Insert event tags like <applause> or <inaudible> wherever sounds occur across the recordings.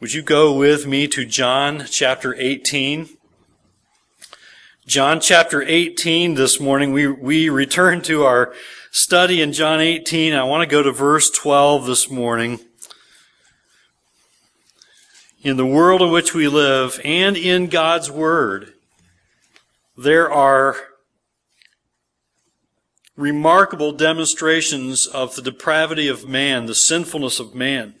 Would you go with me to John chapter 18? John chapter 18 this morning. We, we return to our study in John 18. I want to go to verse 12 this morning. In the world in which we live and in God's Word, there are remarkable demonstrations of the depravity of man, the sinfulness of man.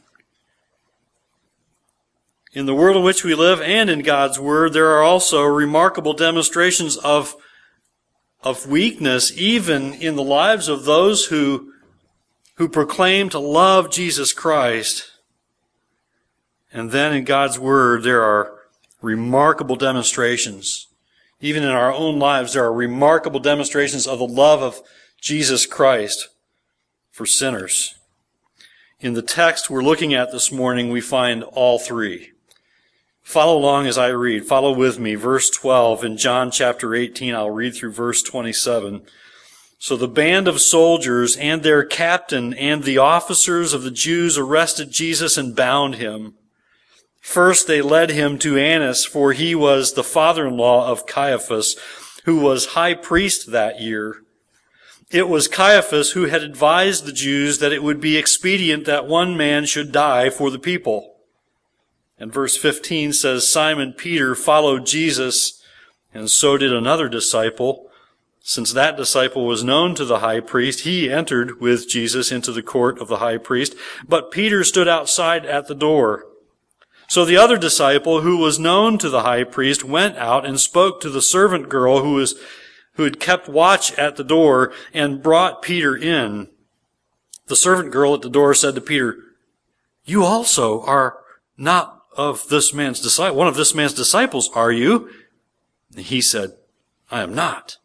In the world in which we live and in God's Word, there are also remarkable demonstrations of, of weakness, even in the lives of those who, who proclaim to love Jesus Christ. And then in God's Word, there are remarkable demonstrations. Even in our own lives, there are remarkable demonstrations of the love of Jesus Christ for sinners. In the text we're looking at this morning, we find all three. Follow along as I read. Follow with me. Verse 12 in John chapter 18. I'll read through verse 27. So the band of soldiers and their captain and the officers of the Jews arrested Jesus and bound him. First they led him to Annas, for he was the father-in-law of Caiaphas, who was high priest that year. It was Caiaphas who had advised the Jews that it would be expedient that one man should die for the people. And verse 15 says, Simon Peter followed Jesus, and so did another disciple. Since that disciple was known to the high priest, he entered with Jesus into the court of the high priest, but Peter stood outside at the door. So the other disciple, who was known to the high priest, went out and spoke to the servant girl who was, who had kept watch at the door and brought Peter in. The servant girl at the door said to Peter, You also are not of this man's disciple, one of this man's disciples are you? He said, I am not.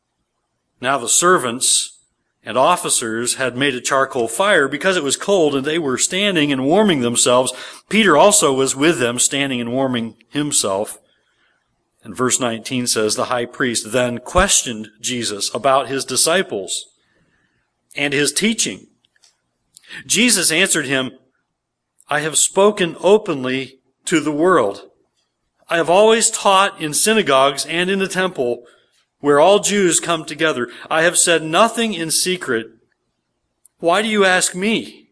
Now the servants and officers had made a charcoal fire because it was cold and they were standing and warming themselves. Peter also was with them standing and warming himself. And verse 19 says, the high priest then questioned Jesus about his disciples and his teaching. Jesus answered him, I have spoken openly to the world. I have always taught in synagogues and in the temple where all Jews come together. I have said nothing in secret. Why do you ask me?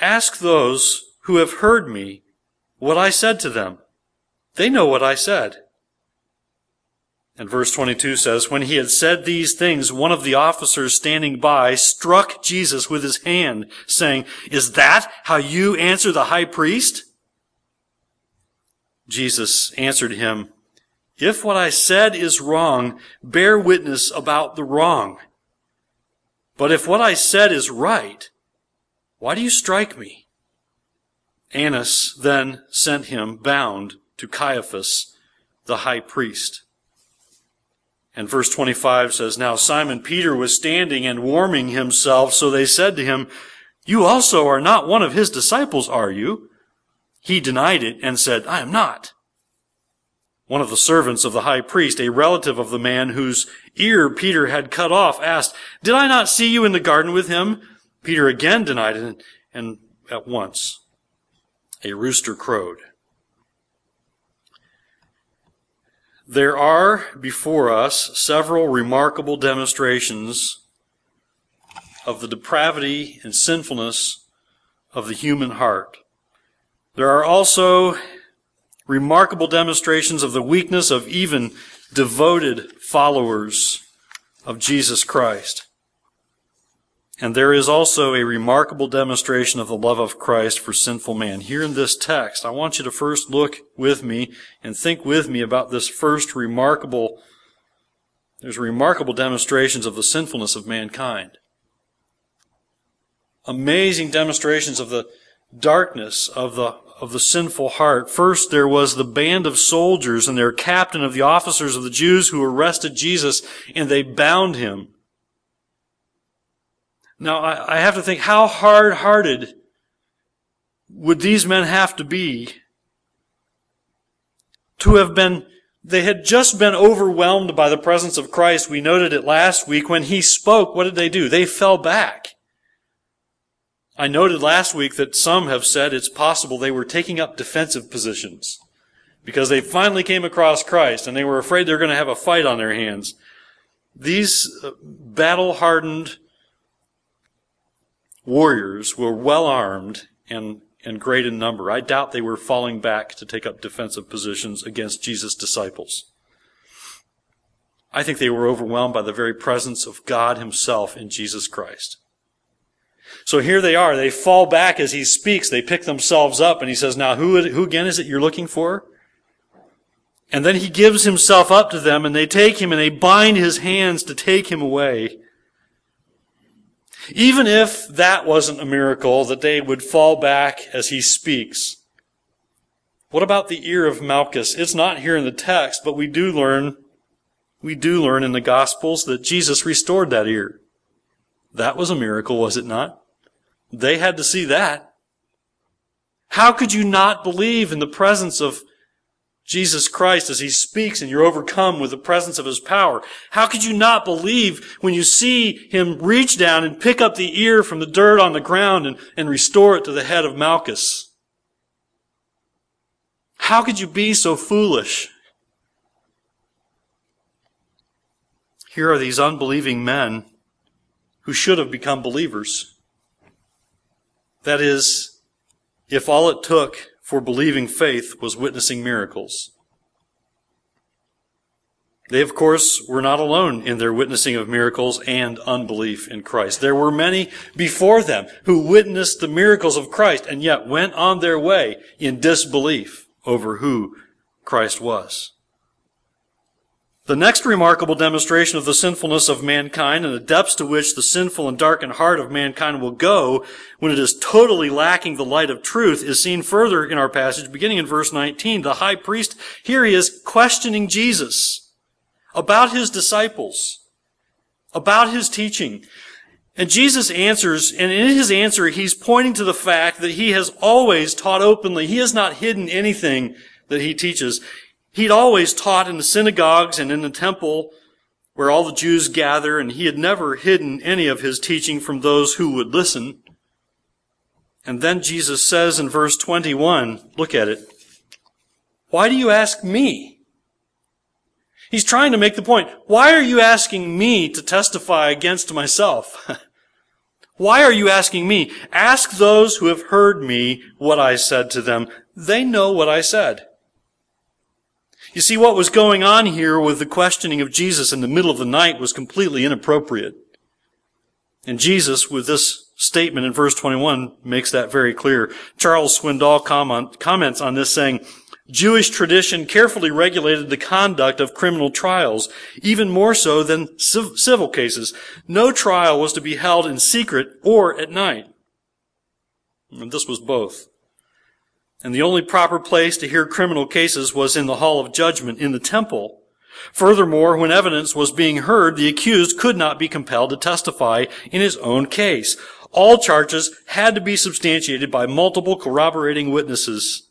Ask those who have heard me what I said to them. They know what I said. And verse 22 says, When he had said these things, one of the officers standing by struck Jesus with his hand, saying, Is that how you answer the high priest? Jesus answered him, If what I said is wrong, bear witness about the wrong. But if what I said is right, why do you strike me? Annas then sent him bound to Caiaphas, the high priest. And verse 25 says, Now Simon Peter was standing and warming himself, so they said to him, You also are not one of his disciples, are you? He denied it and said, I am not. One of the servants of the high priest, a relative of the man whose ear Peter had cut off, asked, Did I not see you in the garden with him? Peter again denied it, and at once a rooster crowed. There are before us several remarkable demonstrations of the depravity and sinfulness of the human heart. There are also remarkable demonstrations of the weakness of even devoted followers of Jesus Christ. And there is also a remarkable demonstration of the love of Christ for sinful man. Here in this text, I want you to first look with me and think with me about this first remarkable, there's remarkable demonstrations of the sinfulness of mankind. Amazing demonstrations of the darkness of the of the sinful heart. First, there was the band of soldiers and their captain of the officers of the Jews who arrested Jesus and they bound him. Now, I, have to think, how hard hearted would these men have to be to have been, they had just been overwhelmed by the presence of Christ. We noted it last week when he spoke. What did they do? They fell back. I noted last week that some have said it's possible they were taking up defensive positions because they finally came across Christ and they were afraid they were going to have a fight on their hands. These uh, battle hardened warriors were well armed and, and great in number. I doubt they were falling back to take up defensive positions against Jesus' disciples. I think they were overwhelmed by the very presence of God Himself in Jesus Christ. So here they are. They fall back as He speaks. They pick themselves up and He says, now who, who again is it you're looking for? And then He gives Himself up to them and they take Him and they bind His hands to take Him away. Even if that wasn't a miracle, that they would fall back as He speaks. What about the ear of Malchus? It's not here in the text, but we do learn we do learn in the Gospels that Jesus restored that ear. That was a miracle, was it not? They had to see that. How could you not believe in the presence of Jesus Christ as He speaks and you're overcome with the presence of His power? How could you not believe when you see Him reach down and pick up the ear from the dirt on the ground and, and restore it to the head of Malchus? How could you be so foolish? Here are these unbelieving men who should have become believers. That is, if all it took for believing faith was witnessing miracles. They, of course, were not alone in their witnessing of miracles and unbelief in Christ. There were many before them who witnessed the miracles of Christ and yet went on their way in disbelief over who Christ was. The next remarkable demonstration of the sinfulness of mankind and the depths to which the sinful and darkened heart of mankind will go when it is totally lacking the light of truth is seen further in our passage, beginning in verse 19. The high priest, here he is questioning Jesus about his disciples, about his teaching. And Jesus answers, and in his answer, he's pointing to the fact that he has always taught openly. He has not hidden anything that he teaches. He'd always taught in the synagogues and in the temple where all the Jews gather, and he had never hidden any of his teaching from those who would listen. And then Jesus says in verse 21, look at it. Why do you ask me? He's trying to make the point. Why are you asking me to testify against myself? <laughs> Why are you asking me? Ask those who have heard me what I said to them. They know what I said. You see, what was going on here with the questioning of Jesus in the middle of the night was completely inappropriate. And Jesus, with this statement in verse 21, makes that very clear. Charles Swindoll comment, comments on this saying, Jewish tradition carefully regulated the conduct of criminal trials, even more so than civil cases. No trial was to be held in secret or at night. And this was both. And the only proper place to hear criminal cases was in the hall of judgment in the temple. Furthermore, when evidence was being heard, the accused could not be compelled to testify in his own case. All charges had to be substantiated by multiple corroborating witnesses.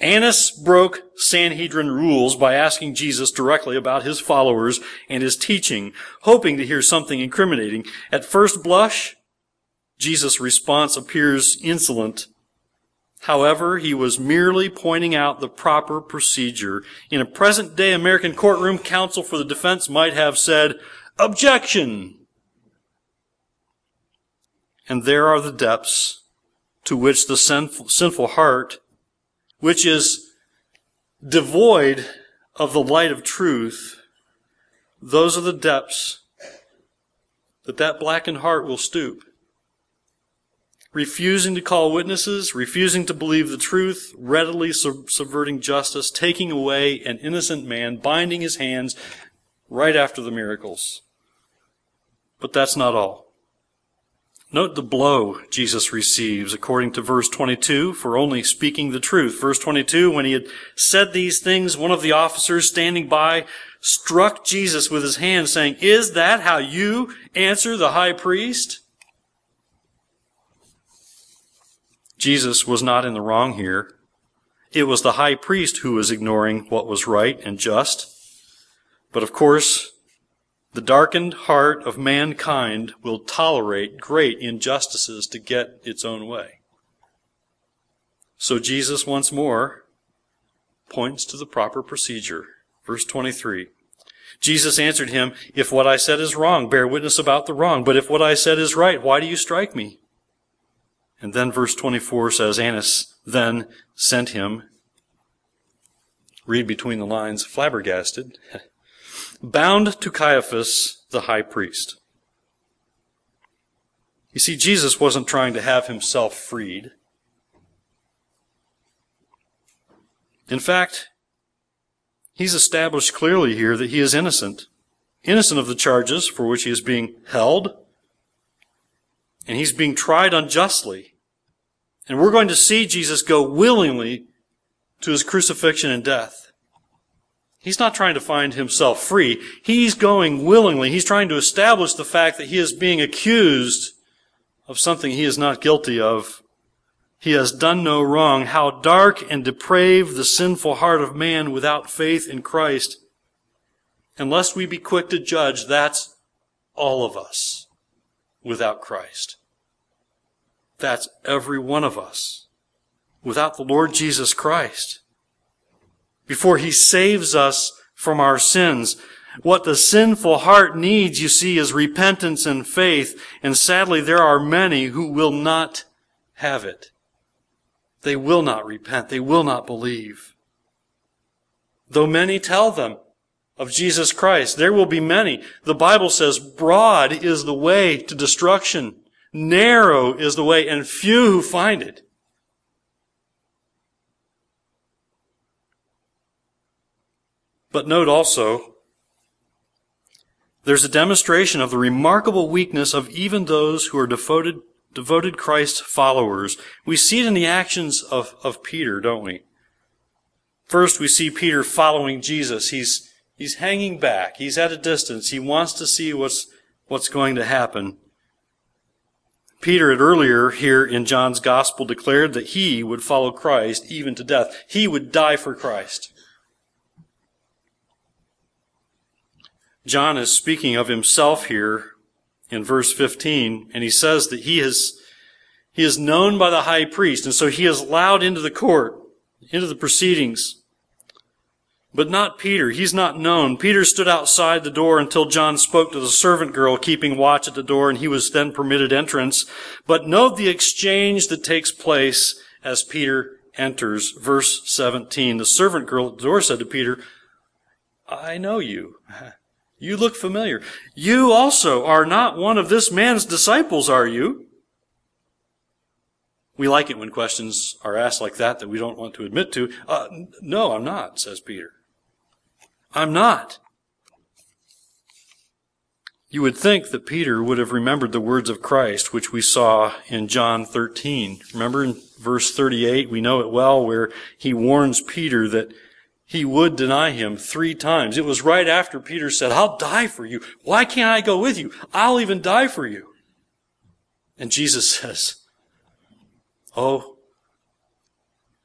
Annas broke Sanhedrin rules by asking Jesus directly about his followers and his teaching, hoping to hear something incriminating. At first blush, Jesus' response appears insolent However, he was merely pointing out the proper procedure. In a present day American courtroom, counsel for the defense might have said, objection! And there are the depths to which the sinful, sinful heart, which is devoid of the light of truth, those are the depths that that blackened heart will stoop refusing to call witnesses, refusing to believe the truth, readily sub- subverting justice, taking away an innocent man, binding his hands right after the miracles. But that's not all. Note the blow Jesus receives according to verse 22 for only speaking the truth. Verse 22, when he had said these things, one of the officers standing by struck Jesus with his hand saying, Is that how you answer the high priest? Jesus was not in the wrong here. It was the high priest who was ignoring what was right and just. But of course, The darkened heart of mankind will tolerate great injustices to get its own way. So Jesus once more points to the proper procedure. Verse 23. Jesus answered him, If what I said is wrong, bear witness about the wrong. But if what I said is right, why do you strike me? And then verse 24 says, Annas then sent him, read between the lines, flabbergasted, <laughs> bound to Caiaphas, the high priest. You see, Jesus wasn't trying to have himself freed. In fact, he's established clearly here that he is innocent. Innocent of the charges for which he is being held. And he's being tried unjustly. And we're going to see Jesus go willingly to his crucifixion and death. He's not trying to find himself free. He's going willingly. He's trying to establish the fact that he is being accused of something he is not guilty of he has done no wrong. How dark and depraved the sinful heart of man without faith in Christ. Unless we be quick to judge, that's all of us without Christ. That's every one of us without the Lord Jesus Christ. Before He saves us from our sins, what the sinful heart needs, you see, is repentance and faith. And sadly, there are many who will not have it. They will not repent. They will not believe. Though many tell them of Jesus Christ, there will be many. The Bible says broad is the way to destruction. Narrow is the way and few who find it. But note also, there's a demonstration of the remarkable weakness of even those who are devoted devoted Christ followers. We see it in the actions of, of Peter, don't we? First, we see Peter following Jesus. He's, he's hanging back. He's at a distance. He wants to see what's, what's going to happen. Peter had earlier here in John's gospel declared that he would follow Christ even to death. He would die for Christ. John is speaking of himself here in verse 15, and he says that he is, he is known by the high priest, and so he is allowed into the court, into the proceedings. But not Peter. He's not known. Peter stood outside the door until John spoke to the servant girl keeping watch at the door, and he was then permitted entrance. But note the exchange that takes place as Peter enters. Verse 17. The servant girl at the door said to Peter, I know you. <laughs> You look familiar. You also are not one of this man's disciples, are you? We like it when questions are asked like that that we don't want to admit to. Uh, no, I'm not, says Peter. I'm not. You would think that Peter would have remembered the words of Christ, which we saw in John 13. Remember in verse 38, we know it well, where he warns Peter that he would deny him three times. It was right after Peter said, I'll die for you. Why can't I go with you? I'll even die for you. And Jesus <laughs> says, Oh,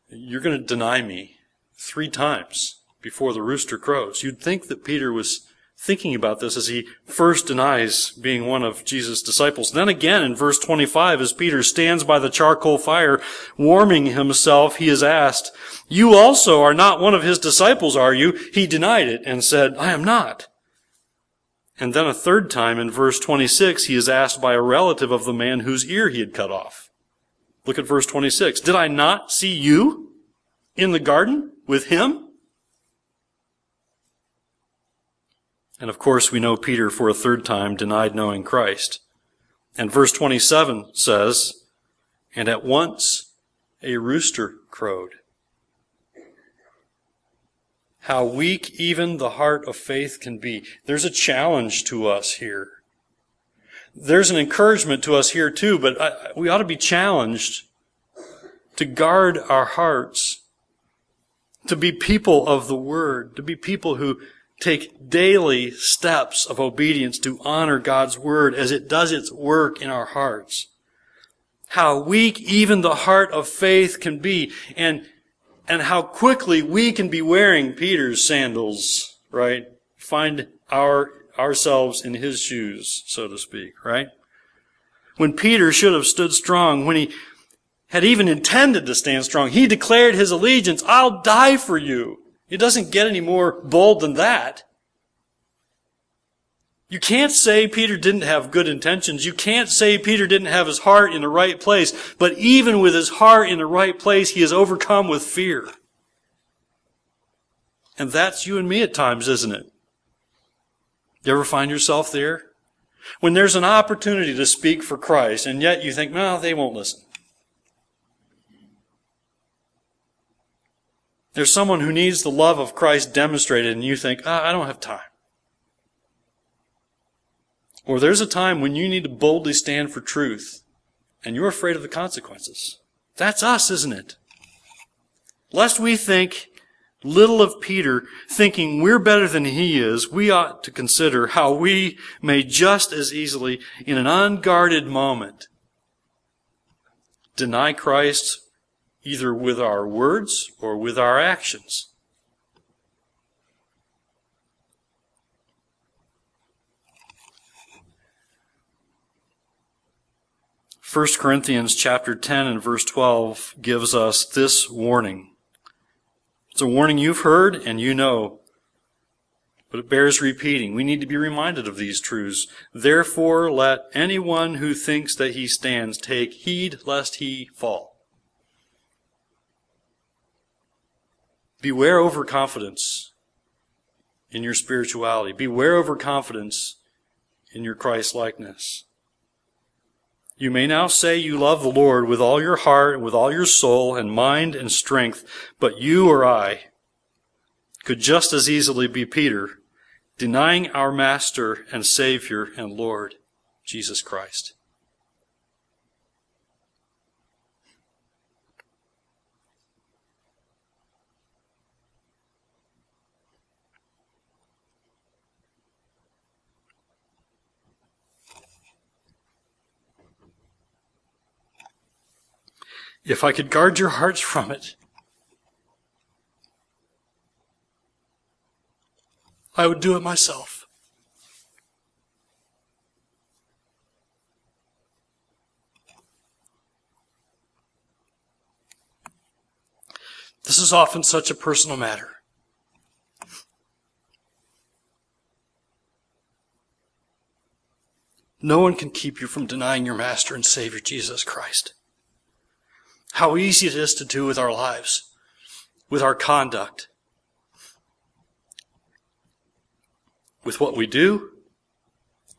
you're going to deny me three times before the rooster crows. You'd think that Peter was thinking about this as he first denies being one of Jesus' disciples. Then again in verse 25, as Peter stands by the charcoal fire, warming himself, he is asked, You also are not one of his disciples, are you? He denied it and said, I am not. And then a third time in verse 26, he is asked by a relative of the man whose ear he had cut off. Look at verse 26. Did I not see you in the garden with him? And of course, we know Peter for a third time denied knowing Christ. And verse 27 says, And at once a rooster crowed. How weak even the heart of faith can be. There's a challenge to us here. There's an encouragement to us here too, but we ought to be challenged to guard our hearts, to be people of the Word, to be people who take daily steps of obedience to honor God's word as it does its work in our hearts. How weak even the heart of faith can be and, and how quickly we can be wearing Peter's sandals, right? Find our, ourselves in his shoes, so to speak, right? When Peter should have stood strong, when he had even intended to stand strong, he declared his allegiance, I'll die for you. It doesn't get any more bold than that. You can't say Peter didn't have good intentions. You can't say Peter didn't have his heart in the right place. But even with his heart in the right place, he is overcome with fear. And that's you and me at times, isn't it? You ever find yourself there? When there's an opportunity to speak for Christ, and yet you think, no, they won't listen. There's someone who needs the love of Christ demonstrated, and you think, oh, I don't have time. Or there's a time when you need to boldly stand for truth and you're afraid of the consequences. That's us, isn't it? Lest we think little of Peter, thinking we're better than he is, we ought to consider how we may just as easily, in an unguarded moment, deny Christ either with our words or with our actions. 1 Corinthians chapter 10 and verse 12 gives us this warning. It's a warning you've heard and you know, but it bears repeating. We need to be reminded of these truths. Therefore, let anyone who thinks that he stands take heed lest he fall. Beware overconfidence in your spirituality. Beware overconfidence in your Christ likeness. You may now say you love the Lord with all your heart and with all your soul and mind and strength, but you or I could just as easily be Peter, denying our Master and Savior and Lord, Jesus Christ. If I could guard your hearts from it, I would do it myself. This is often such a personal matter. No one can keep you from denying your Master and Savior Jesus Christ. How easy it is to do with our lives, with our conduct, with what we do,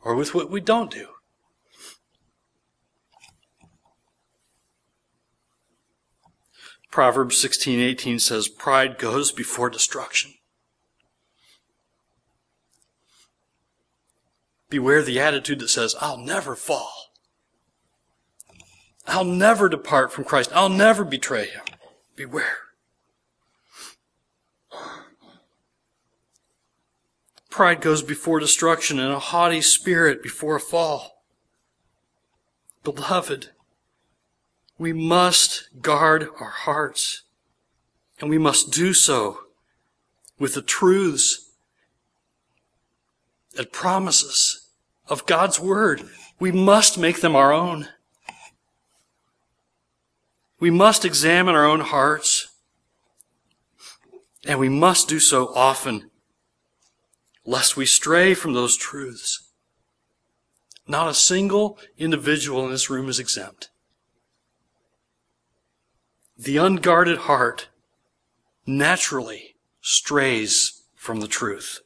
or with what we don't do. Proverbs 16:18 says pride goes before destruction. Beware the attitude that says I'll never fall. I'll never depart from Christ. I'll never betray him. Beware. Pride goes before destruction and a haughty spirit before a fall. Beloved, we must guard our hearts and we must do so with the truths and promises of God's Word. We must make them our own. We must examine our own hearts, and we must do so often, lest we stray from those truths. Not a single individual in this room is exempt. The unguarded heart naturally strays from the truth.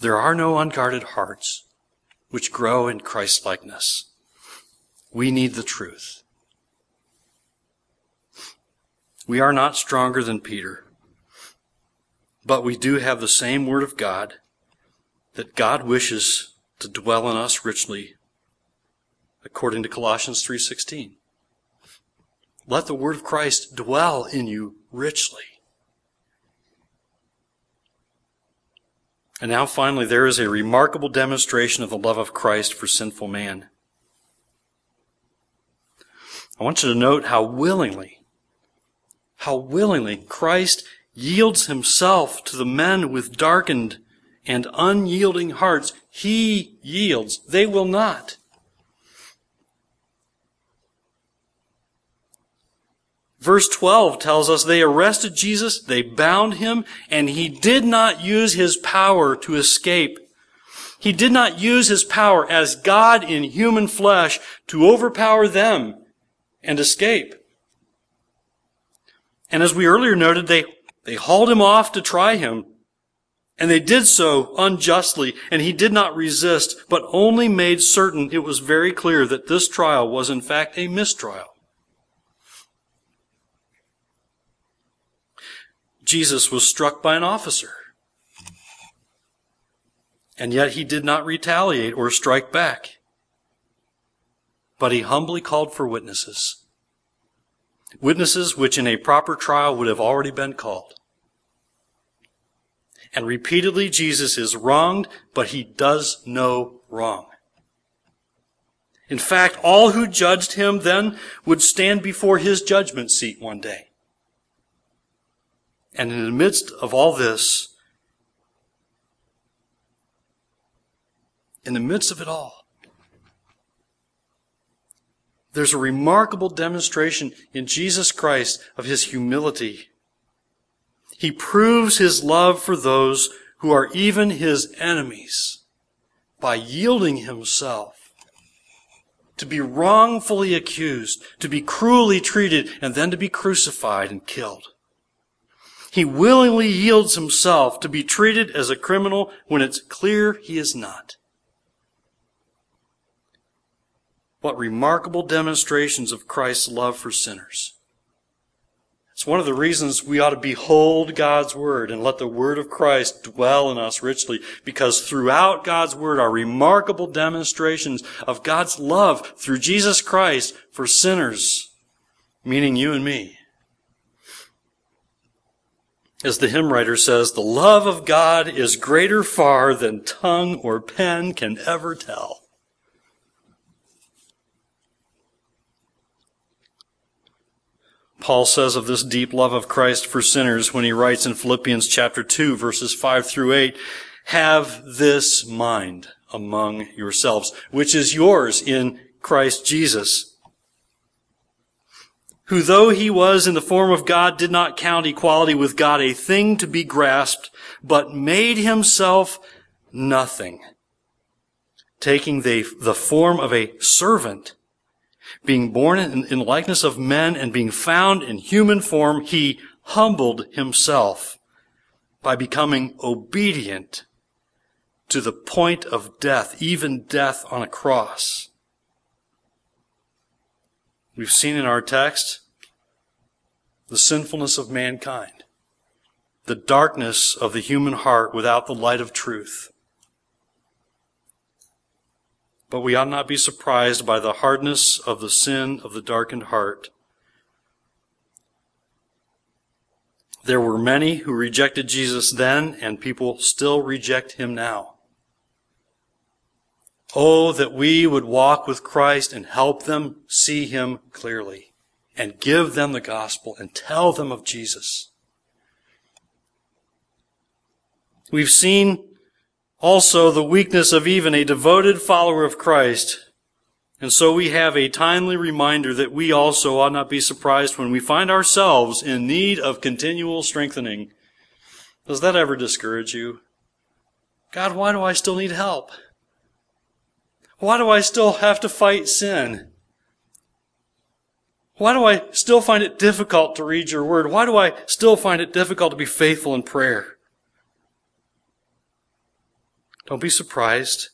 There are no unguarded hearts which grow in Christlikeness. We need the truth. We are not stronger than Peter, but we do have the same Word of God that God wishes to dwell in us richly, according to Colossians 3.16. Let the Word of Christ dwell in you richly. And now finally, there is a remarkable demonstration of the love of Christ for sinful man. I want you to note how willingly, how willingly Christ yields himself to the men with darkened and unyielding hearts. He yields. They will not. Verse 12 tells us they arrested Jesus, they bound him, and he did not use his power to escape. He did not use his power as God in human flesh to overpower them and escape. And as we earlier noted, they, they hauled him off to try him. And they did so unjustly, and he did not resist, but only made certain it was very clear that this trial was in fact a mistrial. Jesus was struck by an officer. And yet he did not retaliate or strike back. But he humbly called for witnesses. Witnesses which in a proper trial would have already been called. And repeatedly Jesus is wronged, but he does no wrong. In fact, all who judged him then would stand before his judgment seat one day. And in the midst of all this, in the midst of it all, there's a remarkable demonstration in Jesus Christ of his humility. He proves his love for those who are even his enemies by yielding himself to be wrongfully accused, to be cruelly treated, and then to be crucified and killed. He willingly yields himself to be treated as a criminal when it's clear he is not. What remarkable demonstrations of Christ's love for sinners. It's one of the reasons we ought to behold God's Word and let the Word of Christ dwell in us richly, because throughout God's Word are remarkable demonstrations of God's love through Jesus Christ for sinners, meaning you and me. As the hymn writer says, the love of God is greater far than tongue or pen can ever tell. Paul says of this deep love of Christ for sinners when he writes in Philippians chapter 2 verses 5 through 8, have this mind among yourselves, which is yours in Christ Jesus who though he was in the form of God did not count equality with God a thing to be grasped, but made himself nothing, taking the, the form of a servant, being born in, in likeness of men and being found in human form, he humbled himself by becoming obedient to the point of death, even death on a cross. We've seen in our text the sinfulness of mankind, the darkness of the human heart without the light of truth. But we ought not be surprised by the hardness of the sin of the darkened heart. There were many who rejected Jesus then, and people still reject him now. Oh, that we would walk with Christ and help them see him clearly and give them the gospel and tell them of Jesus. We've seen also the weakness of even a devoted follower of Christ. And so we have a timely reminder that we also ought not be surprised when we find ourselves in need of continual strengthening. Does that ever discourage you? God, why do I still need help? Why do I still have to fight sin? Why do I still find it difficult to read your word? Why do I still find it difficult to be faithful in prayer? Don't be surprised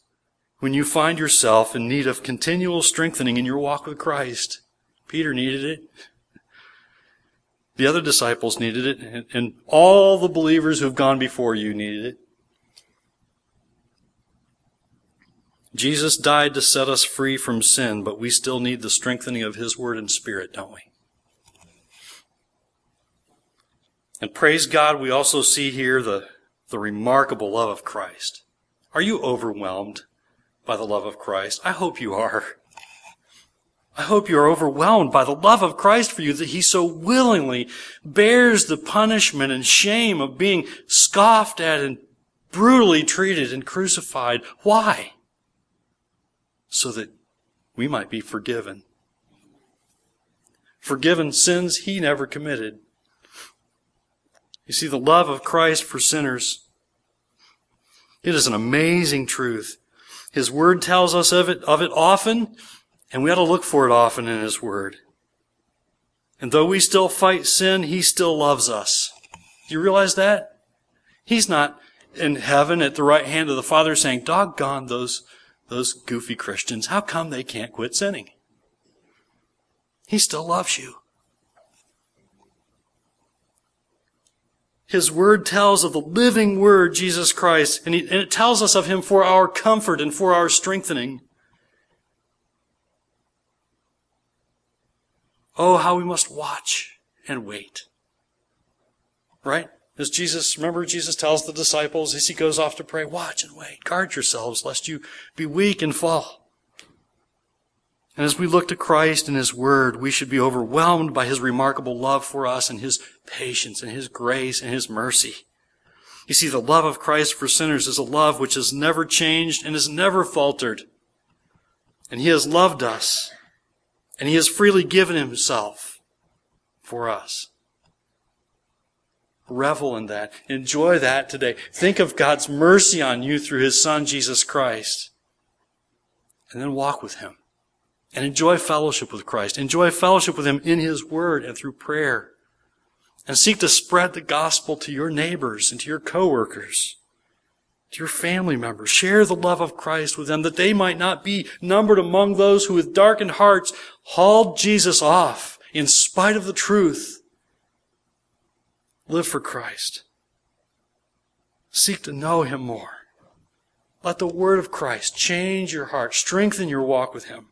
when you find yourself in need of continual strengthening in your walk with Christ. Peter needed it. The other disciples needed it, and all the believers who have gone before you needed it. Jesus died to set us free from sin, but we still need the strengthening of His Word and Spirit, don't we? And praise God, we also see here the, the remarkable love of Christ. Are you overwhelmed by the love of Christ? I hope you are. I hope you are overwhelmed by the love of Christ for you that he so willingly bears the punishment and shame of being scoffed at and brutally treated and crucified. Why? So that we might be forgiven. Forgiven sins he never committed. You see, the love of Christ for sinners, it is an amazing truth. His word tells us of it, of it often, and we ought to look for it often in His word. And though we still fight sin, He still loves us. Do you realize that? He's not in heaven at the right hand of the Father saying, doggone those, those goofy Christians. How come they can't quit sinning? He still loves you. His word tells of the living word, Jesus Christ, and, he, and, it tells us of him for our comfort and for our strengthening. Oh, how we must watch and wait. Right? As Jesus, remember Jesus tells the disciples as he goes off to pray, watch and wait. Guard yourselves lest you be weak and fall. And as we look to Christ and His Word, we should be overwhelmed by His remarkable love for us and His patience and His grace and His mercy. You see, the love of Christ for sinners is a love which has never changed and has never faltered. And He has loved us. And He has freely given Himself for us. Revel in that. Enjoy that today. Think of God's mercy on you through His Son, Jesus Christ. And then walk with Him. And enjoy fellowship with Christ. Enjoy fellowship with Him in His Word and through prayer. And seek to spread the gospel to your neighbors and to your coworkers, to your family members. Share the love of Christ with them that they might not be numbered among those who with darkened hearts hauled Jesus off in spite of the truth Live for Christ. Seek to know Him more. Let the Word of Christ change your heart, strengthen your walk with Him.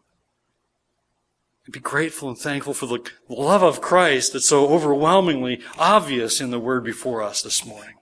And be grateful and thankful for the love of Christ that's so overwhelmingly obvious in the Word before us this morning.